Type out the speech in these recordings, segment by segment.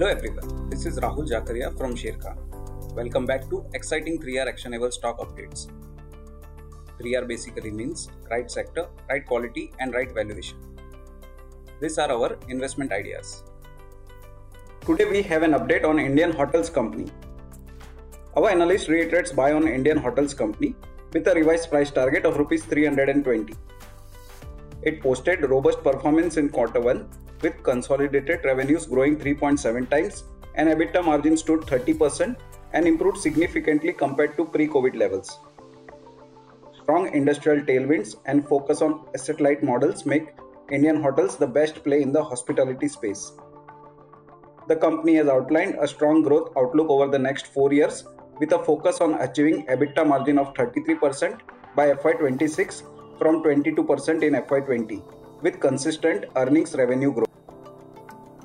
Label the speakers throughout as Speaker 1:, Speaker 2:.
Speaker 1: Hello everyone, this is Rahul Jakaria from Sharekhan. Welcome back to exciting 3R actionable stock updates. 3R basically means right sector, right quality, and right valuation. These are our investment ideas. Today we have an update on Indian Hotels Company. Our analyst reiterates buy on Indian Hotels Company with a revised price target of rupees 320. It posted robust performance in quarter 1 with consolidated revenues growing 3.7 times and EBITDA margin stood 30% and improved significantly compared to pre-COVID levels. Strong industrial tailwinds and focus on asset-light models make Indian hotels the best play in the hospitality space. The company has outlined a strong growth outlook over the next 4 years with a focus on achieving EBITDA margin of 33% by FY26 from 22% in FY20 with consistent earnings revenue growth.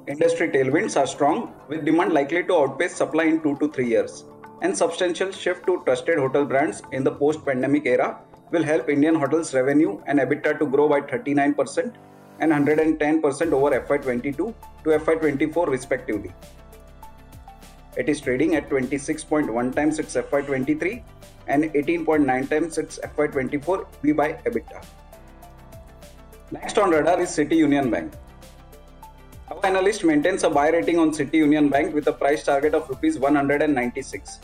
Speaker 1: Industry tailwinds are strong, with demand likely to outpace supply in 2 to 3 years. And substantial shift to trusted hotel brands in the post-pandemic era will help Indian hotels revenue and EBITDA to grow by 39% and 110% over FY22 to FY24 respectively. It is trading at 26.1 times its FY23 and 18.9 times its FY24 V by EBITDA. Next on radar is City Union Bank. Analyst maintains a buy rating on City Union Bank with a price target of rupees 196.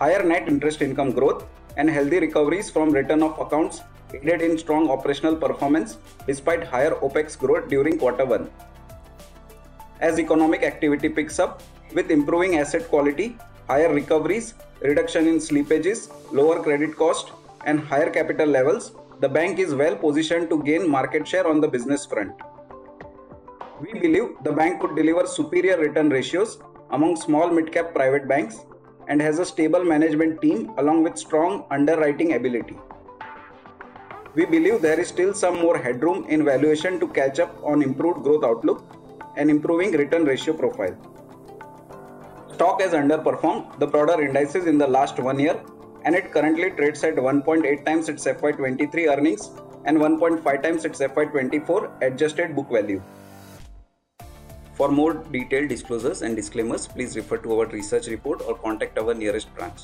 Speaker 1: Higher net interest income growth and healthy recoveries from written-off accounts aided in strong operational performance despite higher OPEX growth during quarter 1. As economic activity picks up, with improving asset quality, higher recoveries, reduction in slippages, lower credit cost, and higher capital levels, the bank is well positioned to gain market share on the business front. We believe the bank could deliver superior return ratios among small mid-cap private banks and has a stable management team along with strong underwriting ability. We believe there is still some more headroom in valuation to catch up on improved growth outlook and improving return ratio profile. Stock has underperformed the broader indices in the last one year and it currently trades at 1.8 times its FY23 earnings and 1.5 times its FY24 adjusted book value. For more detailed disclosures and disclaimers, please refer to our research report or contact our nearest branch.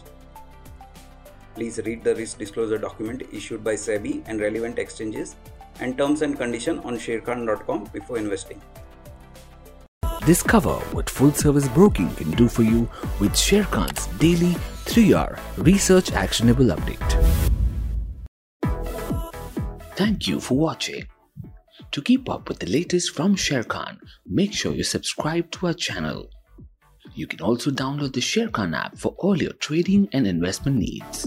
Speaker 1: Please read the risk disclosure document issued by SEBI and relevant exchanges and terms and conditions on sharekhan.com before investing.
Speaker 2: Discover what full service broking can do for you with Sharekhan's daily 3R research actionable update. Thank you for watching. To keep up with the latest from Sharekhan, make sure you subscribe to our channel. You can also download the Sharekhan app for all your trading and investment needs.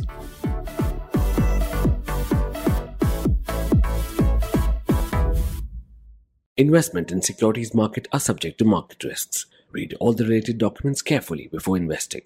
Speaker 2: Investment in securities market are subject to market risks. Read all the related documents carefully before investing.